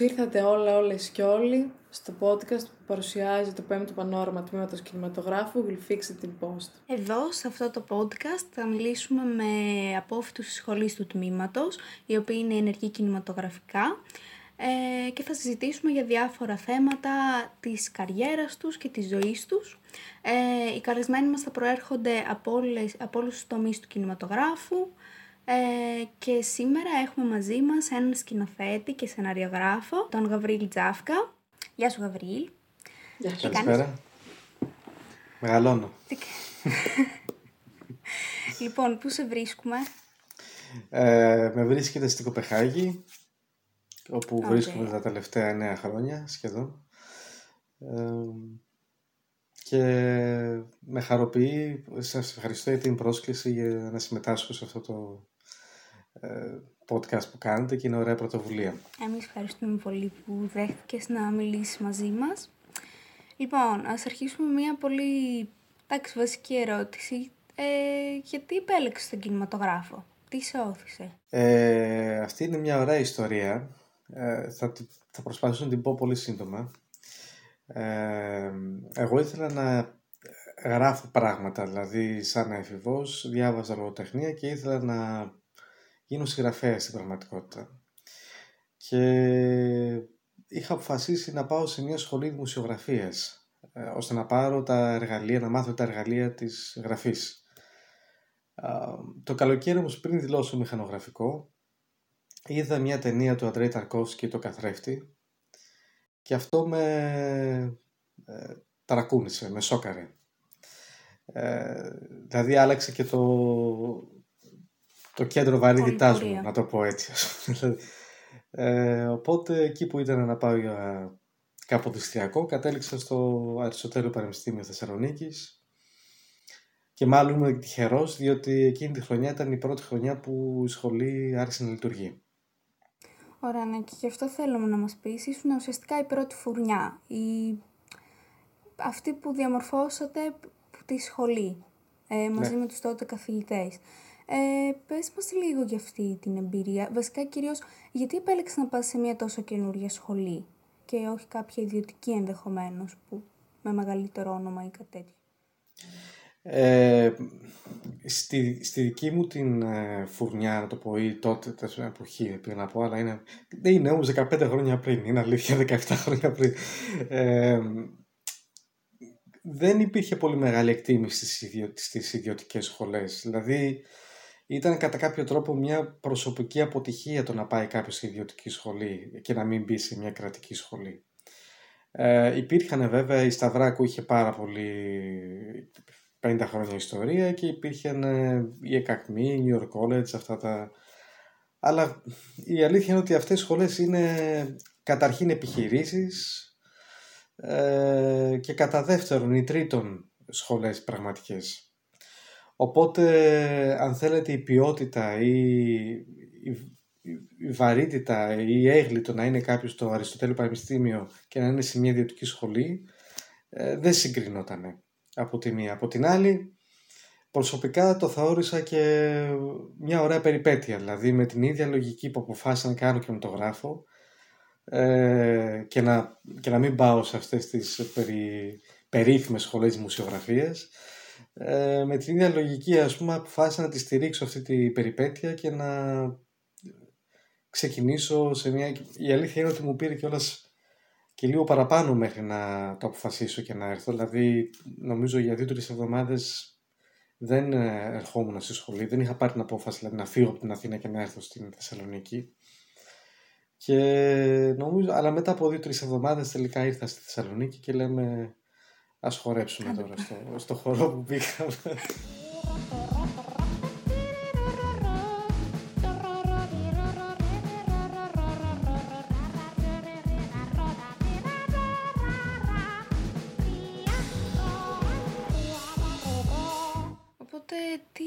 Καλώς ήρθατε όλα, όλες και όλοι στο podcast που παρουσιάζει το 5ο Πανόραμα Τμήματος Κινηματογράφου Will Fix It in Post. Εδώ, σε αυτό το podcast, θα μιλήσουμε με απόφοιτους της σχολής του τμήματος, οι οποίοι είναι ενεργοί κινηματογραφικά ε, και θα συζητήσουμε για διάφορα θέματα της καριέρας τους και της ζωής τους. Ε, οι καλεσμένοι μας θα προέρχονται από, όλες, από όλους τους τομείς του κινηματογράφου, ε, και σήμερα έχουμε μαζί μας έναν σκηνοθέτη και σεναριογράφο, τον Γαβρίλ Τζάφκα. Γεια σου Γαβρίλ. Γεια σου. Καλησπέρα. Μεγαλώνω. λοιπόν, πού σε βρίσκουμε; Ε, με βρίσκεται στην Κοπεχάγη, όπου okay. βρίσκομαι τα τελευταία εννέα χρόνια σχεδόν. Ε, και με χαροποιεί, σας ευχαριστώ για την πρόσκληση για να συμμετάσχω σε αυτό το ε, podcast που κάνετε και είναι ωραία πρωτοβουλία. Εμείς ευχαριστούμε πολύ που δέχτηκες να μιλήσεις μαζί μας. Λοιπόν, ας αρχίσουμε μια πολύ εντάξει, βασική ερώτηση. Ε, γιατί επέλεξες τον κινηματογράφο, τι σε όθησε; Ε, αυτή είναι μια ωραία ιστορία. Ε, θα, θα προσπαθήσω να την πω πολύ σύντομα. Ε, εγώ ήθελα να γράφω πράγματα, δηλαδή σαν εφηβός, διάβαζα λογοτεχνία και ήθελα να γίνω συγγραφέας στην πραγματικότητα. Και είχα αποφασίσει να πάω σε μια σχολή δημοσιογραφίας, ε, ώστε να πάρω τα εργαλεία, να μάθω τα εργαλεία της γραφής. Το καλοκαίρι όμως πριν δηλώσω μηχανογραφικό, είδα μια ταινία του Αντρέι Ταρκόφσκι, το καθρέφτη, και αυτό με ε, ταρακούνησε, με σόκαρε. Ε, δηλαδή άλλαξε και το, το κέντρο βαρύτητάς μου, να το πω έτσι. Δηλαδή, ε, οπότε εκεί που ήταν να πάω για καποδιστριακό κατέληξα στο Αριστοτέλειο Πανεπιστήμιο Θεσσαλονίκης και μάλλον ήμουν τυχερός διότι εκείνη τη χρονιά ήταν η πρώτη χρονιά που η σχολή άρχισε να λειτουργεί. Ωραία, ναι, και γι' αυτό θέλουμε να μας πεις, ήσουν ουσιαστικά η πρώτη φουρνιά, η... αυτή που διαμορφώσατε τη σχολή, ε, μαζί ναι. με τους τότε καθηγητές. Ε, πες μας λίγο για αυτή την εμπειρία. Βασικά κυρίως γιατί επέλεξες να πας σε μια τόσο καινούργια σχολή και όχι κάποια ιδιωτική ενδεχομένως που με μεγαλύτερο όνομα ή κάτι τέτοιο; Ε, στη, στη δική μου την ε, φουρνιά, να το πω, ή τότε, την εποχή, πριν να πω, αλλά είναι, δεν είναι όμως 15 χρόνια πριν, είναι αλήθεια 17 χρόνια πριν. Ε, δεν υπήρχε πολύ μεγάλη εκτίμηση στις, ιδιο, στις ιδιωτικές σχολές. Δηλαδή, ήταν κατά κάποιο τρόπο μια προσωπική αποτυχία το να πάει κάποιος σε ιδιωτική σχολή και να μην μπει σε μια κρατική σχολή. Ε, υπήρχαν βέβαια, η Σταυράκου είχε πάρα πολύ 50 χρόνια ιστορία και υπήρχαν ε, η ΕΚΑΚΜΗ, η New York College, αυτά τα... Αλλά η αλήθεια είναι ότι αυτές οι σχολές είναι καταρχήν επιχειρήσεις ε, και κατά δεύτερον ή τρίτον σχολές πραγματικές. Οπότε, αν θέλετε, η ποιότητα ή η βαρύτητα ή η έγκλητο να είναι κάποιος στο Αριστοτέλειο Πανεπιστήμιο και να είναι σε μια ιδιωτική σχολή ε, δεν συγκρινόταν από τη μία. Από την άλλη, προσωπικά το θεώρησα και μια ωραία περιπέτεια. Δηλαδή, με την ίδια λογική που αποφάσισα να κάνω και με το γράφω ε, και, να, και να μην πάω σε αυτές τις περί, περίφημες σχολές δημοσιογραφίας ε, με την ίδια λογική ας πούμε αποφάσισα να τη στηρίξω αυτή την περιπέτεια και να ξεκινήσω σε μια... Η αλήθεια είναι ότι μου πήρε κιόλας και λίγο παραπάνω μέχρι να το αποφασίσω και να έρθω. Δηλαδή νομίζω για δύο-τρεις εβδομάδες δεν ε, ερχόμουν στη σχολή, δεν είχα πάρει την απόφαση δηλαδή, να φύγω από την Αθήνα και να έρθω στην Θεσσαλονίκη. Και νομίζω, αλλά μετά από δύο-τρεις εβδομάδες τελικά ήρθα στη Θεσσαλονίκη και λέμε Ας χορέψουμε τώρα στο, στο χώρο που πήγαμε. Οπότε τι,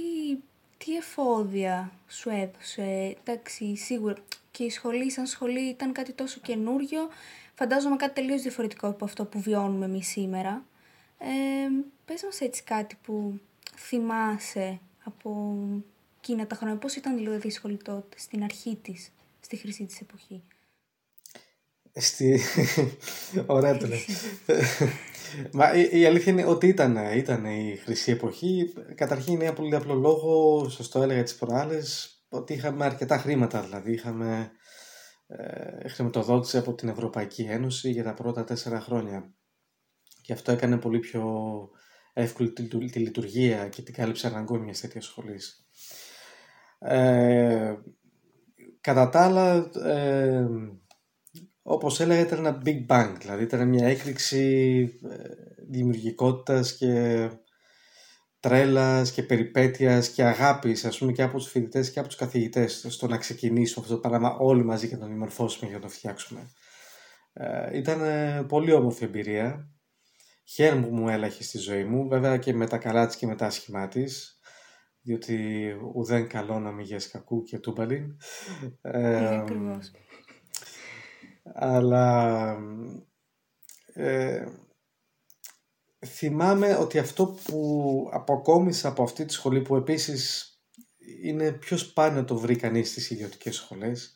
τι εφόδια σου έδωσε, εντάξει σίγουρα και η σχολή σαν σχολή ήταν κάτι τόσο καινούριο, φαντάζομαι κάτι τελείως διαφορετικό από αυτό που βιώνουμε εμείς σήμερα. Ε, πες μας έτσι κάτι που θυμάσαι από εκείνα τα χρόνια. Πώς ήταν δηλαδή η σχολή τότε, στην αρχή της, στη χρυσή της εποχή; Στη... Ωραία το Μα η, η, αλήθεια είναι ότι ήταν, ήταν η χρυσή εποχή. Καταρχήν είναι πολύ απλό λόγο, το έλεγα τις προάλλες, ότι είχαμε αρκετά χρήματα. Δηλαδή είχαμε ε, χρηματοδότηση από την Ευρωπαϊκή Ένωση για τα πρώτα τέσσερα χρόνια. Και αυτό έκανε πολύ πιο εύκολη τη, τη λειτουργία και την κάλυψη αναγκών μια τέτοιας σχολής. Ε, κατά τα άλλα, ε, όπως έλεγα ήταν ένα big bang, δηλαδή ήταν μια έκρηξη ε, δημιουργικότητας και τρέλας και περιπέτειας και αγάπης ας πούμε και από τους φοιτητές και από τους καθηγητές στο να ξεκινήσουμε αυτό το πράγμα όλοι μαζί και να το δημορφώσουμε για να το φτιάξουμε. Ε, ήταν πολύ όμορφη εμπειρία. Χαίρομαι που μου έλαχες στη ζωή μου, βέβαια και με τα καλά της και με τα άσχημά της, διότι ουδέν καλό να μην κακού και τούμπαλιν. Ε, αλλά ε, θυμάμαι ότι αυτό που αποκόμισα από αυτή τη σχολή που επίσης είναι πιο σπάνιο το βρει κανείς στις ιδιωτικές σχολές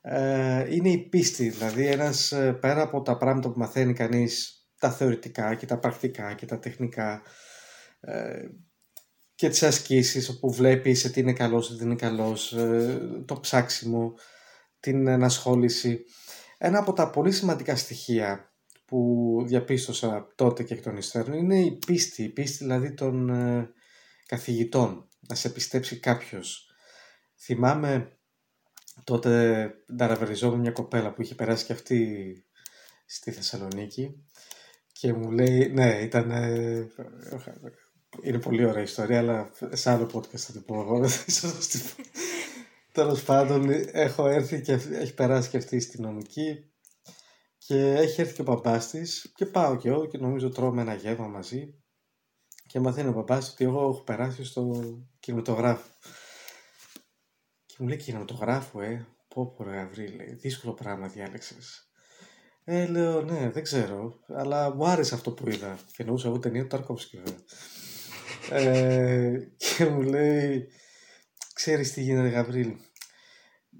ε, είναι η πίστη δηλαδή ένας ε, πέρα από τα πράγματα που μαθαίνει κανείς τα θεωρητικά και τα πρακτικά και τα τεχνικά ε, και τις ασκήσεις όπου βλέπεις σε τι είναι καλός, σε τι είναι καλός το ψάξιμο, την ενασχόληση ένα από τα πολύ σημαντικά στοιχεία που διαπίστωσα τότε και εκ των υστέρων είναι η πίστη, η πίστη δηλαδή των ε, καθηγητών, να σε πιστέψει κάποιος. Θυμάμαι τότε ταραβεριζόμουν μια κοπέλα που είχε περάσει και αυτή στη Θεσσαλονίκη και μου λέει, ναι, ήταν... είναι πολύ ωραία ιστορία, αλλά σε άλλο podcast θα την πω εγώ. Τέλος πάντων, έχω έρθει και έχει περάσει και αυτή στη νομική και έχει έρθει και ο παπάς της και πάω και εγώ και νομίζω τρώμε ένα γεύμα μαζί και μαθαίνει ο παπάς ότι εγώ έχω περάσει στο κινηματογράφο. Και μου λέει κινηματογράφο, ε, πω πω ρε λέει, δύσκολο πράγμα διάλεξες. Ε, λέω, ναι, δεν ξέρω, αλλά μου άρεσε αυτό που είδα. Και εννοούσα εγώ ταινία του Ταρκόφσκι, ε, και μου λέει, ξέρεις τι γίνεται Γαβρίλ.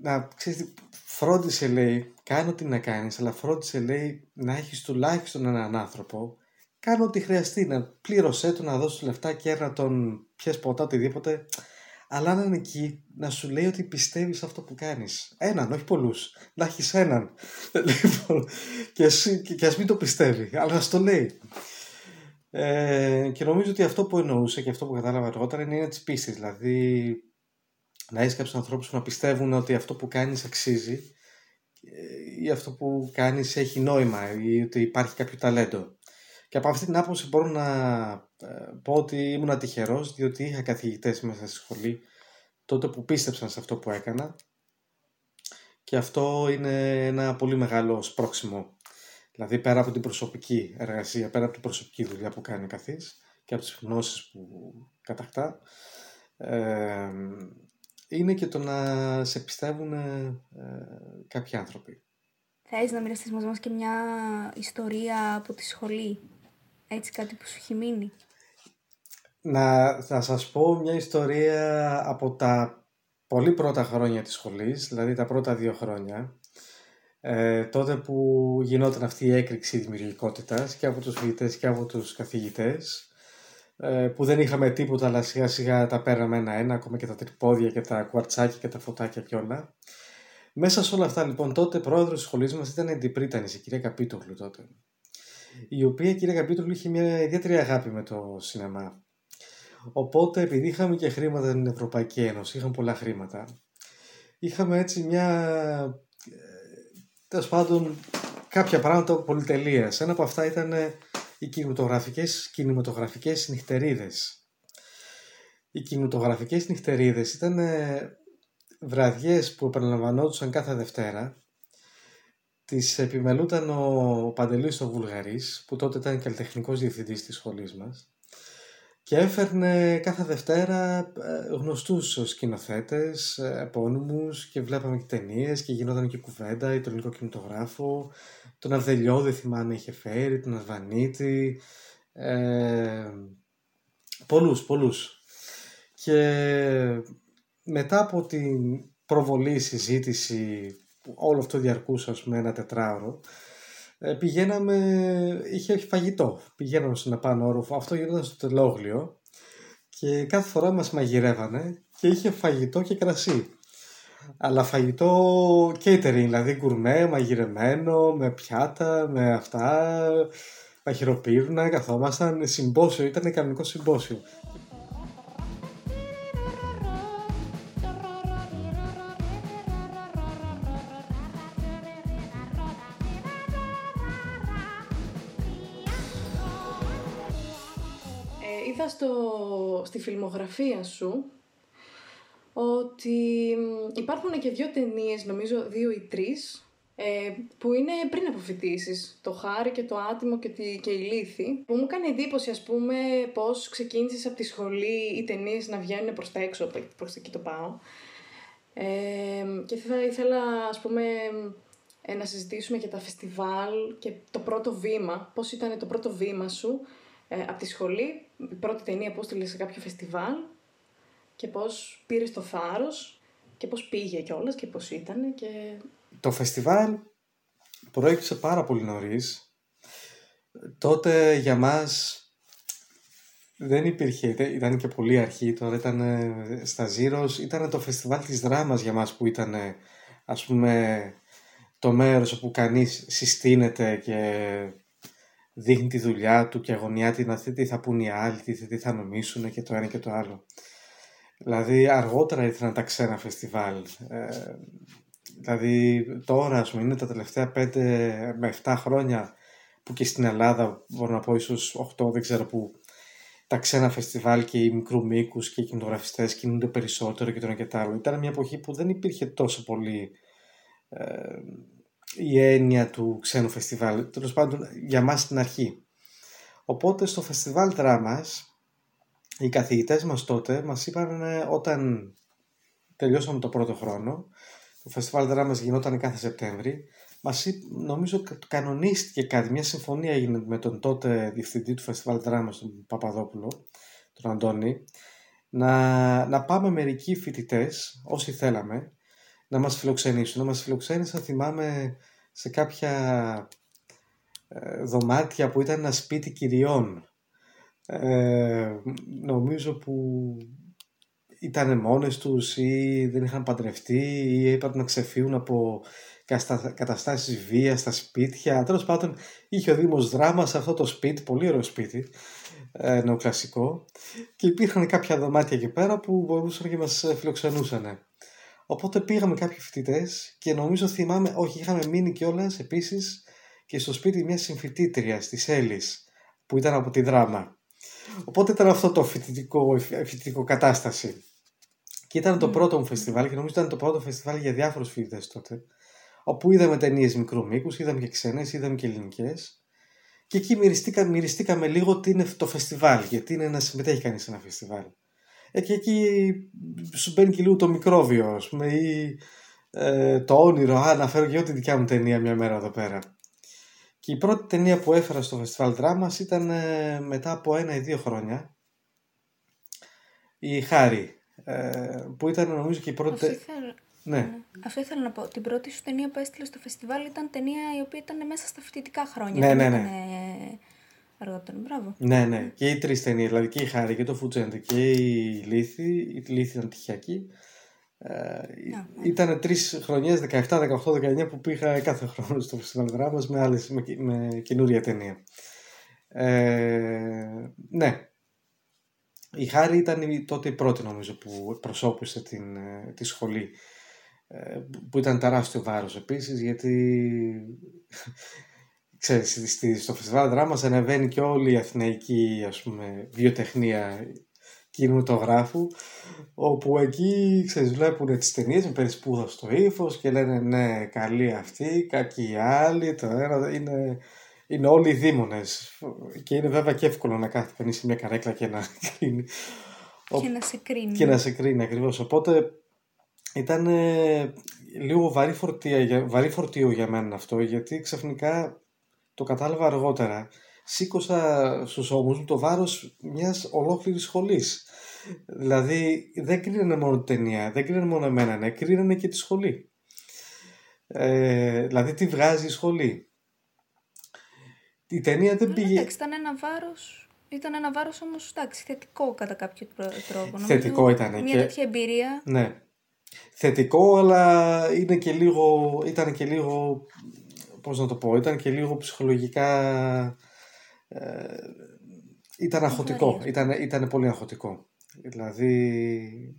Να, ξέρεις, φρόντισε λέει, κάνω ό,τι να κάνεις, αλλά φρόντισε λέει να έχεις τουλάχιστον έναν άνθρωπο, κάνω ό,τι χρειαστεί, να πλήρωσέ του, να δώσει λεφτά και να τον πιες ποτά οτιδήποτε, αλλά να είναι εκεί να σου λέει ότι πιστεύεις αυτό που κάνεις. Έναν, όχι πολλούς. Να έχεις έναν. Λοιπόν, και, και, και ας μην το πιστεύει, αλλά να το λέει. Ε, και νομίζω ότι αυτό που εννοούσε και αυτό που κατάλαβα αργότερα είναι της πίστης. Δηλαδή, να έχεις κάποιους ανθρώπους που να πιστεύουν ότι αυτό που κάνεις αξίζει ή αυτό που κάνεις έχει νόημα ή ότι υπάρχει κάποιο ταλέντο. Και από αυτή την άποψη μπορώ να ε, πω ότι ήμουν τυχερός διότι είχα καθηγητές μέσα στη σχολή τότε που πίστεψαν σε αυτό που έκανα και αυτό είναι ένα πολύ μεγάλο σπρώξιμο. Δηλαδή πέρα από την προσωπική εργασία, πέρα από την προσωπική δουλειά που κάνει καθής και από τις γνώσεις που κατακτά, ε, είναι και το να σε πιστεύουν ε, κάποιοι άνθρωποι. Θες να μοιραστείς μαζί μας και μια ιστορία από τη σχολή, έτσι κάτι που σου έχει μείνει. Να θα σας πω μια ιστορία από τα πολύ πρώτα χρόνια της σχολής, δηλαδή τα πρώτα δύο χρόνια, ε, τότε που γινόταν αυτή η έκρηξη δημιουργικότητας και από τους φοιτητές και από τους καθηγητές ε, που δεν είχαμε τίποτα αλλά σιγά σιγά τα πέραμε ένα-ένα ακόμα και τα τρυπόδια και τα κουαρτσάκια και τα φωτάκια και όλα. Μέσα σε όλα αυτά λοιπόν τότε πρόεδρος της σχολής μας ήταν η Ντιπρίτανης, η κυρία Καπίτογλου τότε η οποία η κυρία Καπίτογλου είχε μια ιδιαίτερη αγάπη με το σινεμά. Οπότε επειδή είχαμε και χρήματα στην Ευρωπαϊκή Ένωση, είχαμε πολλά χρήματα, είχαμε έτσι μια ε, τέλος πάντων κάποια πράγματα πολυτελείας. Ένα από αυτά ήταν οι κινηματογραφικές, κινηματογραφικές νυχτερίδες. Οι κινηματογραφικές νυχτερίδες ήταν ε, βραδιές που επαναλαμβανόντουσαν κάθε Δευτέρα. Τις επιμελούταν ο Παντελής ο Βουλγαρής, που τότε ήταν καλλιτεχνικός διευθυντής της σχολής μας και έφερνε κάθε Δευτέρα ε, γνωστούς σκηνοθέτες, ε, επώνυμους και βλέπαμε και ταινίες και γινόταν και κουβέντα, ή το ελληνικό κινηματογράφο, τον Αρδελιώδη θυμάμαι είχε φέρει, τον Αρβανίτη, ε, πολλούς, πολλούς. Και μετά από την προβολή συζήτηση όλο αυτό διαρκούσε ας πούμε ένα τετράωρο ε, πηγαίναμε, είχε φαγητό. Πηγαίναμε στον επάνω όροφο, αυτό γινόταν στο τελόγλιο και κάθε φορά μας μαγειρεύανε και είχε φαγητό και κρασί. Αλλά φαγητό catering, δηλαδή γκουρμέ, μαγειρεμένο, με πιάτα, με αυτά, μαχαιροπύρουνα, καθόμασταν, συμπόσιο, ήταν κανονικό συμπόσιο. Στη φιλμογραφία σου ότι υπάρχουν και δύο ταινίες, νομίζω δύο ή τρεις, ε, που είναι πριν από φοιτήσεις. Το Χάρη και το Άτιμο και, τη, και η Λύθη. Που μου κάνει εντύπωση, ας πούμε, πώς ξεκίνησες από τη σχολή οι ταινίες να βγαίνουν προς τα έξω, προς εκεί το πάω. Ε, και θα ήθελα, ας πούμε, ε, να συζητήσουμε για τα φεστιβάλ και το πρώτο βήμα. Πώς ήταν το πρώτο βήμα σου ε, από τη σχολή, η πρώτη ταινία που έστειλε σε κάποιο φεστιβάλ και πώς πήρε το θάρρος και πώς πήγε κιόλας και πώς ήταν και... Το φεστιβάλ προέκυψε πάρα πολύ νωρίς. Τότε για μας δεν υπήρχε, ήταν και πολύ αρχή, τώρα ήταν στα Zeros, ήταν το φεστιβάλ της δράμας για μας που ήταν ας πούμε το μέρος όπου κανείς συστήνεται και δείχνει τη δουλειά του και αγωνιάται να δει τι θα πούν οι άλλοι, τι, τι θα νομίσουν και το ένα και το άλλο. Δηλαδή αργότερα ήρθαν τα ξένα φεστιβάλ. Ε, δηλαδή τώρα ας πούμε είναι τα τελευταία 5 με 7 χρόνια που και στην Ελλάδα μπορώ να πω ίσως 8 δεν ξέρω που τα ξένα φεστιβάλ και οι μικρού μήκους και οι κινηματογραφιστές κινούνται περισσότερο και το ένα και το άλλο. Ήταν μια εποχή που δεν υπήρχε τόσο πολύ ε, η έννοια του ξένου φεστιβάλ, τέλος πάντων για μας στην αρχή. Οπότε στο φεστιβάλ δράμας, οι καθηγητές μας τότε μας είπαν όταν τελειώσαμε το πρώτο χρόνο, το φεστιβάλ δράμας γινόταν κάθε Σεπτέμβρη, μας είπε, νομίζω κανονίστηκε κάτι, μια συμφωνία έγινε με τον τότε διευθυντή του φεστιβάλ δράμας, τον Παπαδόπουλο, τον Αντώνη, να, να πάμε μερικοί φοιτητές, όσοι θέλαμε, να μας φιλοξενήσουν. Να μας φιλοξένησαν, θυμάμαι, σε κάποια ε, δωμάτια που ήταν ένα σπίτι κυριών. Ε, νομίζω που ήταν μόνες τους ή δεν είχαν παντρευτεί ή έπρεπε να ξεφύγουν από καταστάσεις βίας στα σπίτια. Τέλος πάντων είχε ο Δήμος δράμα σε αυτό το σπίτι, πολύ ωραίο σπίτι, ε, νεοκλασικό και υπήρχαν κάποια δωμάτια εκεί πέρα που μπορούσαν και μας φιλοξενούσαν. Οπότε πήγαμε κάποιοι φοιτητές και νομίζω θυμάμαι, όχι, είχαμε μείνει κιόλας επίσης και στο σπίτι μια συμφοιτήτρια της Έλλης που ήταν από τη δράμα. Οπότε ήταν αυτό το φοιτητικό, φοιτητικό κατάσταση. Και ήταν το πρώτο μου φεστιβάλ και νομίζω ήταν το πρώτο φεστιβάλ για διάφορους φοιτητές τότε. Όπου είδαμε ταινίες μικρού μήκους, είδαμε και ξένες, είδαμε και ελληνικές. Και εκεί μυριστήκα, μυριστήκαμε λίγο τι είναι το φεστιβάλ, γιατί είναι να συμμετέχει κανείς σε ένα φεστιβάλ. Ε, και εκεί σου μπαίνει και λίγο το μικρόβιο, ας πούμε, ή ε, το όνειρο, α, να φέρω και εγώ τη δικιά μου ταινία μια μέρα εδώ πέρα. Και η πρώτη ταινία που έφερα στο Festival Dramas ήταν ε, μετά από ένα ή δύο χρόνια. Η Χάρη, ε, που ήταν νομίζω και η πρώτη... Αυτό ήθελα... Ναι. ναι. Αυτό ήθελα να πω. Την πρώτη σου ταινία που έστειλες στο φεστιβάλ ήταν ταινία η οποία ήταν μέσα στα φοιτητικά χρόνια. Ναι, ναι, ναι αργότερα. Μπράβο. Ναι, ναι. Και οι τρεις ταινίες, δηλαδή και η Χάρη και το Φουτζέντε και η Λύθη. Η Λύθη ήταν τυχιακή. Ε, ήταν τρεις χρονιές, 17, 18, 19 που πήγα κάθε χρόνο στο φεστιβάλ δράμα με, άλλες, με, με καινούρια ταινία. Ε, ναι. Η Χάρη ήταν τότε η πρώτη νομίζω που προσώπησε την, ε, τη σχολή ε, που ήταν τεράστιο βάρος επίσης γιατί ξέρεις, στο φεστιβάλ δράμας ανεβαίνει και όλη η αθηναϊκή ας πούμε, βιοτεχνία κινηματογράφου όπου εκεί ξέρεις, βλέπουν τις ταινίες με περισπούδα στο ύφος και λένε ναι καλή αυτή, κακή άλλη το ένα είναι, είναι όλοι οι δήμονες και είναι βέβαια και εύκολο να κάθεται κανείς σε μια καρέκλα και να κρίνει. Και να σε κρίνει. και να σε κρίνει ακριβώς. Οπότε ήταν λίγο βαρύ φορτίο, βαρύ φορτίο για μένα αυτό γιατί ξαφνικά το κατάλαβα αργότερα, σήκωσα στους ώμους μου το βάρος μιας ολόκληρης σχολής. Δηλαδή δεν κρίνανε μόνο την ταινία, δεν κρίνανε μόνο εμένα, ναι, κρίνανε και τη σχολή. Ε, δηλαδή τι βγάζει η σχολή. Η ταινία δεν πήγε... Εντάξει, ήταν ένα βάρος... Ήταν ένα βάρος όμως, εντάξει, θετικό κατά κάποιο τρόπο. Θετικό Νομίζω ήταν. Μια και... τέτοια εμπειρία. Ναι. Θετικό, αλλά είναι και λίγο, ήταν και λίγο, πώς να το πω, ήταν και λίγο ψυχολογικά, ε, ήταν αγχωτικό, ήταν, ήταν πολύ αγχωτικό. Δηλαδή,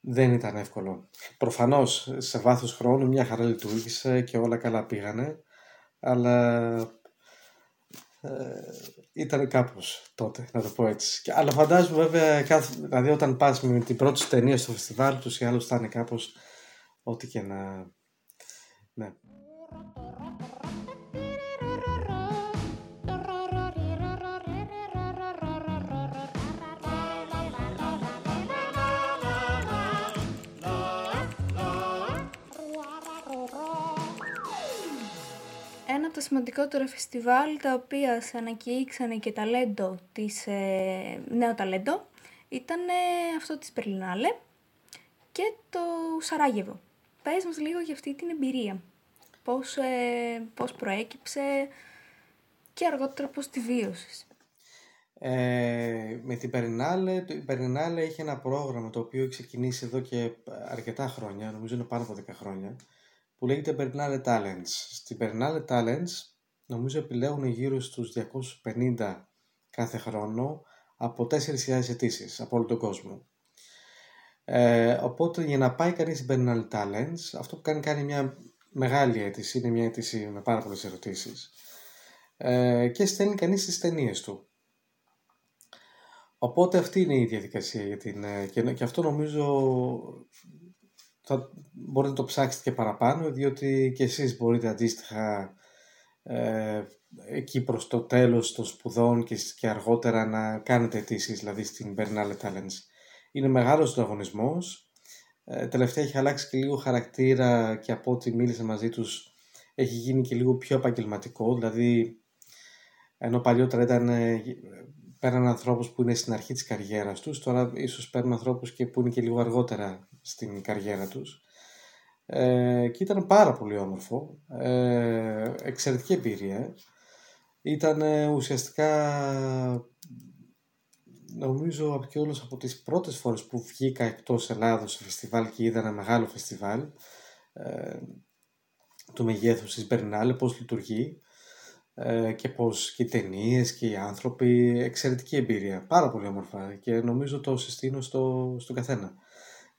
δεν ήταν εύκολο. Προφανώς, σε βάθος χρόνου μια χαρά λειτουργήσε και όλα καλά πήγανε, αλλά ε, ήταν κάπως τότε, να το πω έτσι. Και, αλλά φαντάζομαι βέβαια, κάθε, δηλαδή όταν πας με την πρώτη σου ταινία στο φεστιβάλ, τους ή άλλους θα είναι κάπως ό,τι και να... Ναι. Σημαντικότερα φεστιβάλ τα οποία σε ανακηρύξανε και ταλέντο της, ε, νέο ταλέντο ήταν ε, αυτό της Περλινάλε και το Σαράγεβο. Πες μας λίγο για αυτή την εμπειρία. Πώς, ε, πώς προέκυψε και αργότερα πώς τη βίωσες. Ε, με την Περινάλε, το- η Περινάλε είχε ένα πρόγραμμα το οποίο έχει ξεκινήσει εδώ και αρκετά χρόνια, νομίζω είναι πάνω από 10 χρόνια, που λέγεται Berlinale Talents. Στην Berlinale Talents νομίζω επιλέγουν γύρω στους 250 κάθε χρόνο από 4.000 αιτήσεις από όλο τον κόσμο. Ε, οπότε για να πάει κανείς στην Berlinale Talents, αυτό που κάνει κάνει μια μεγάλη αίτηση, είναι μια αίτηση με πάρα πολλές ερωτήσεις ε, και στέλνει κανείς τις ταινίες του. Οπότε αυτή είναι η διαδικασία για την, ε, και, και αυτό νομίζω θα μπορείτε να το ψάξετε και παραπάνω διότι και εσείς μπορείτε αντίστοιχα ε, εκεί προς το τέλος των σπουδών και, και αργότερα να κάνετε αιτήσεις δηλαδή στην Berlinale Talents. Είναι μεγάλος ο αγωνισμός. Ε, τελευταία έχει αλλάξει και λίγο χαρακτήρα και από ό,τι μίλησα μαζί τους έχει γίνει και λίγο πιο επαγγελματικό. Δηλαδή ενώ παλιότερα ήταν ε, παίρναν ανθρώπους που είναι στην αρχή της καριέρας τους, τώρα ίσως παίρνουν ανθρώπους και που είναι και λίγο αργότερα στην καριέρα τους. Ε, και ήταν πάρα πολύ όμορφο, ε, εξαιρετική εμπειρία. Ήταν ε, ουσιαστικά, νομίζω από και όλους από τις πρώτες φορές που βγήκα εκτός Ελλάδος σε φεστιβάλ και είδα ένα μεγάλο φεστιβάλ ε, του μεγέθους της Μπερνάλε, πώς λειτουργεί ε, και πως και οι ταινίες και οι άνθρωποι, εξαιρετική εμπειρία, πάρα πολύ όμορφα. Και νομίζω το συστήνω στο, στον καθένα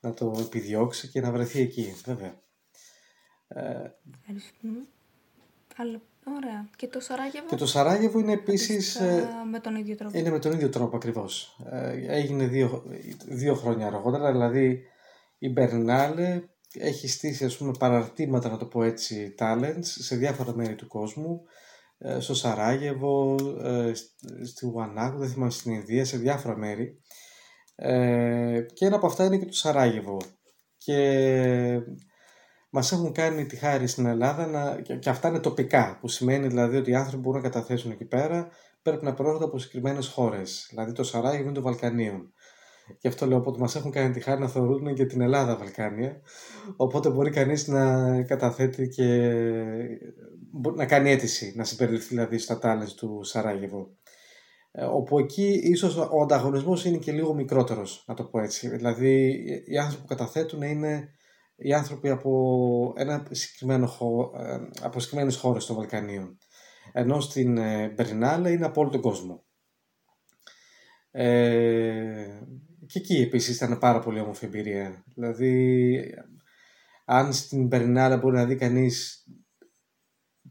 να το επιδιώξει και να βρεθεί εκεί, βέβαια. Ε, Ευχαριστούμε. Αλλά, ωραία. Και το Σαράγεβο; και το Σαράγεβο είναι επίσης... αντίστοιχα ε, με τον ίδιο τρόπο. είναι με τον ίδιο τρόπο ακριβώς. Ε, έγινε δύο, δύο χρόνια αργότερα, δηλαδή η Μπερνάλε έχει στήσει ας πούμε παραρτήματα, να το πω έτσι, talents σε διάφορα μέρη του κόσμου, ε, στο Σαράγεβο, ε, σ- στη Ουανάκου, δεν θυμάμαι στην Ινδία, σε διάφορα μέρη. Ε, και ένα από αυτά είναι και το Σαράγεβο. Και μας έχουν κάνει τη χάρη στην Ελλάδα να, και, και αυτά είναι τοπικά, που σημαίνει δηλαδή ότι οι άνθρωποι μπορούν να καταθέσουν εκεί πέρα, πρέπει να προέρχονται από συγκεκριμένες χώρες. Δηλαδή το Σαράγεβο είναι των Βαλκανίων. Γι' αυτό λέω ότι μας έχουν κάνει τη χάρη να θεωρούν και την Ελλάδα Βαλκάνια. Οπότε μπορεί κανείς να καταθέτει και μπο- να κάνει αίτηση να συμπεριληφθεί δηλαδή στα τάλες του Σαράγεβο. Ε, όπου εκεί ίσως ο ανταγωνισμός είναι και λίγο μικρότερος, να το πω έτσι. Δηλαδή οι άνθρωποι που καταθέτουν είναι οι άνθρωποι από, ένα συγκεκριμένο χω... ε, από συγκεκριμένες χώρες των Βαλκανίων. Ενώ στην ε, Μπερνάλε είναι από όλο τον κόσμο. Ε, και εκεί επίσης ήταν πάρα πολύ όμορφη εμπειρία. Δηλαδή, αν στην Μπερνάλε μπορεί να δει κανείς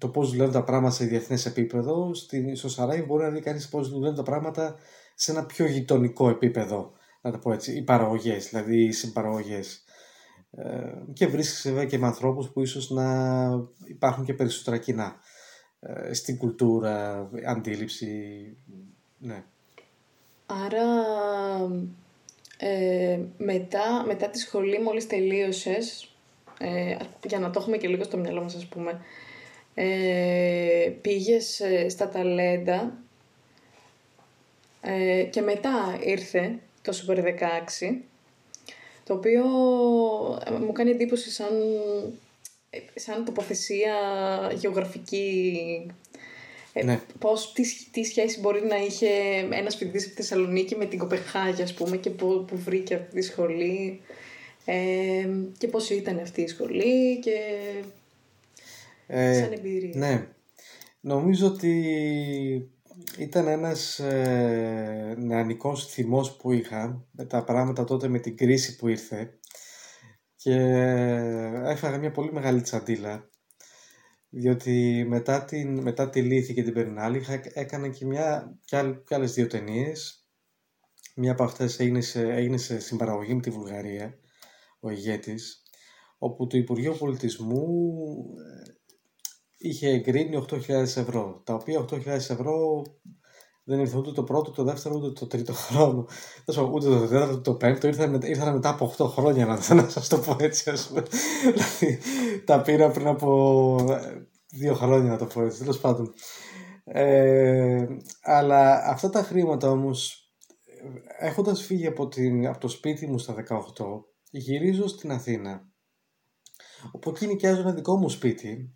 το πώς δουλεύουν τα πράγματα σε διεθνές επίπεδο, στην, στο Σαράι μπορεί να δει κανείς πώς δουλεύουν τα πράγματα σε ένα πιο γειτονικό επίπεδο, να το πω έτσι, οι παραγωγές, δηλαδή οι συμπαραγωγές. Ε, και βρίσκεσαι βέβαια και με ανθρώπους που ίσως να υπάρχουν και περισσότερα κοινά ε, στην κουλτούρα, αντίληψη, ναι. Άρα, ε, μετά, μετά τη σχολή μόλις τελείωσες, ε, για να το έχουμε και λίγο στο μυαλό μας ας πούμε, ε, πήγες ε, στα ταλέντα ε, και μετά ήρθε το Super 16, το οποίο ε, μου κάνει εντύπωση σαν ε, σαν τοποθεσία γεωγραφική ε, Ναι. πώς, τι, σχ- τι σχέση μπορεί να είχε ένας φοιτητής από τη Θεσσαλονίκη με την Κοπεχάγη, ας πούμε, και που, που βρήκε αυτή τη σχολή ε, και πώς ήταν αυτή η σχολή και Ε, σαν εμπειρία. Ναι. Νομίζω ότι ήταν ένας ε, νεανικός θυμός που είχα με τα πράγματα τότε με την κρίση που ήρθε και έφαγα μια πολύ μεγάλη τσαντίλα διότι μετά, την, μετά τη Λύθη και την Περνάλη είχα, έκανα και, μια, και, άλλ, και άλλες δύο ταινίες μία από αυτές έγινε σε, έγινε σε συμπαραγωγή με τη Βουλγαρία ο ηγέτης όπου το Υπουργείο Πολιτισμού ε, είχε εγκρίνει 8.000 ευρώ, τα οποία 8.000 ευρώ δεν ήρθε ούτε το πρώτο, το δεύτερο, ούτε το τρίτο χρόνο. Τέλος πάντων, Ούτε το τέταρτο, το πέμπτο, ήρθαν, με- ήρθαν μετά από 8 χρόνια, να, να σας το πω έτσι, ας πούμε. Δηλαδή, τα πήρα πριν από ε, δύο χρόνια, να το πω έτσι, τέλος πάντων. Ε, αλλά αυτά τα χρήματα όμως, ε, έχοντας φύγει από, την, από το σπίτι μου στα 18, γυρίζω στην Αθήνα, όπου εκεί νοικιάζω ένα δικό μου σπίτι,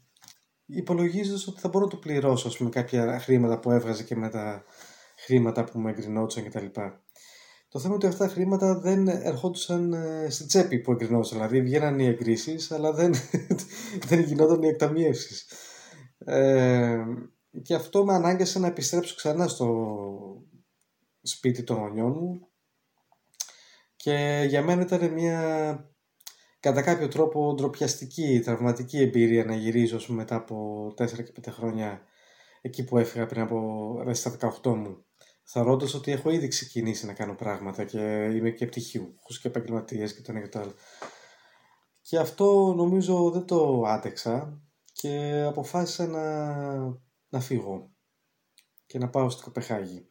υπολογίζοντας ότι θα μπορώ να το πληρώσω, ας πούμε, κάποια χρήματα που έβγαζε και με τα χρήματα που μου εγκρινόντουσαν κτλ. Το θέμα είναι ότι αυτά τα χρήματα δεν ερχόντουσαν ε, στην τσέπη που εγκρινόντουσαν. Δηλαδή βγαίναν οι εγκρίσεις, αλλά δεν, δεν γινόταν οι εκταμιεύσεις. Ε, και αυτό με ανάγκασε να επιστρέψω ξανά στο σπίτι των γονιών μου και για μένα ήταν μια κατά κάποιο τρόπο ντροπιαστική, τραυματική εμπειρία να γυρίζω ας πούμε, μετά από 4 και 5 χρόνια εκεί που έφυγα πριν από ε, στα 18 μου. Θεωρώντας ότι έχω ήδη ξεκινήσει να κάνω πράγματα και είμαι και πτυχιούχος και επαγγελματίας και το ένα και το άλλο. Και αυτό νομίζω δεν το άτεξα και αποφάσισα να, να φύγω και να πάω στην Κοπεχάγη.